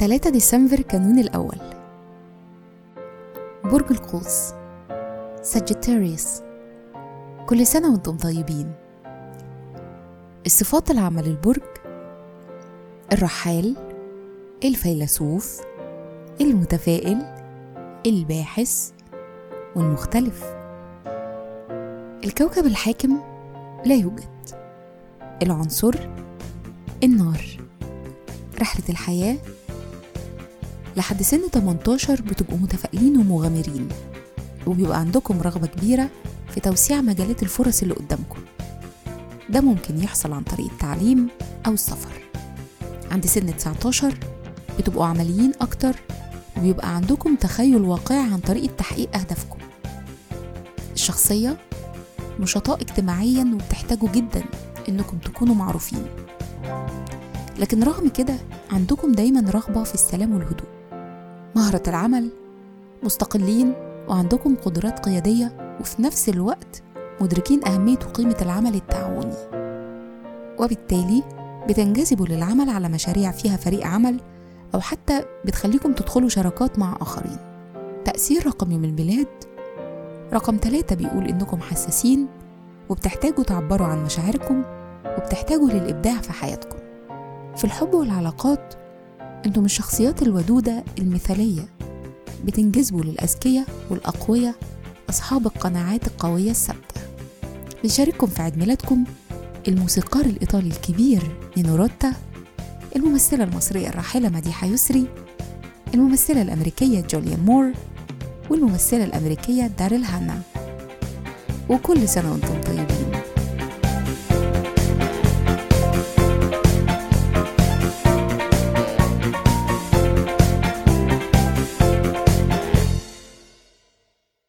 تلاتة ديسمبر كانون الأول. برج القوس. ساجيتاريوس كل سنة وأنتم طيبين. الصفات العامة للبرج الرحال. الفيلسوف. المتفائل. الباحث. والمختلف. الكوكب الحاكم لا يوجد. العنصر النار. رحلة الحياة لحد سن 18 بتبقوا متفائلين ومغامرين وبيبقى عندكم رغبة كبيرة في توسيع مجالات الفرص اللي قدامكم. ده ممكن يحصل عن طريق التعليم أو السفر. عند سن 19 بتبقوا عمليين أكتر وبيبقى عندكم تخيل واقعي عن طريق تحقيق أهدافكم. الشخصية نشطاء اجتماعيا وبتحتاجوا جدا إنكم تكونوا معروفين. لكن رغم كده عندكم دايما رغبة في السلام والهدوء. مهرة العمل مستقلين وعندكم قدرات قيادية وفي نفس الوقت مدركين أهمية وقيمة العمل التعاوني. وبالتالي بتنجذبوا للعمل على مشاريع فيها فريق عمل أو حتى بتخليكم تدخلوا شراكات مع آخرين. تأثير رقم يوم الميلاد رقم ثلاثة بيقول إنكم حساسين وبتحتاجوا تعبروا عن مشاعركم وبتحتاجوا للإبداع في حياتكم. في الحب والعلاقات أنتم الشخصيات الودودة المثالية بتنجذبوا للأذكياء والأقوياء أصحاب القناعات القوية الثابتة. بيشارككم في عيد ميلادكم الموسيقار الإيطالي الكبير نينو روتا الممثلة المصرية الراحلة مديحة يسري الممثلة الأمريكية جوليان مور والممثلة الأمريكية داريل هانا. وكل سنة وأنتم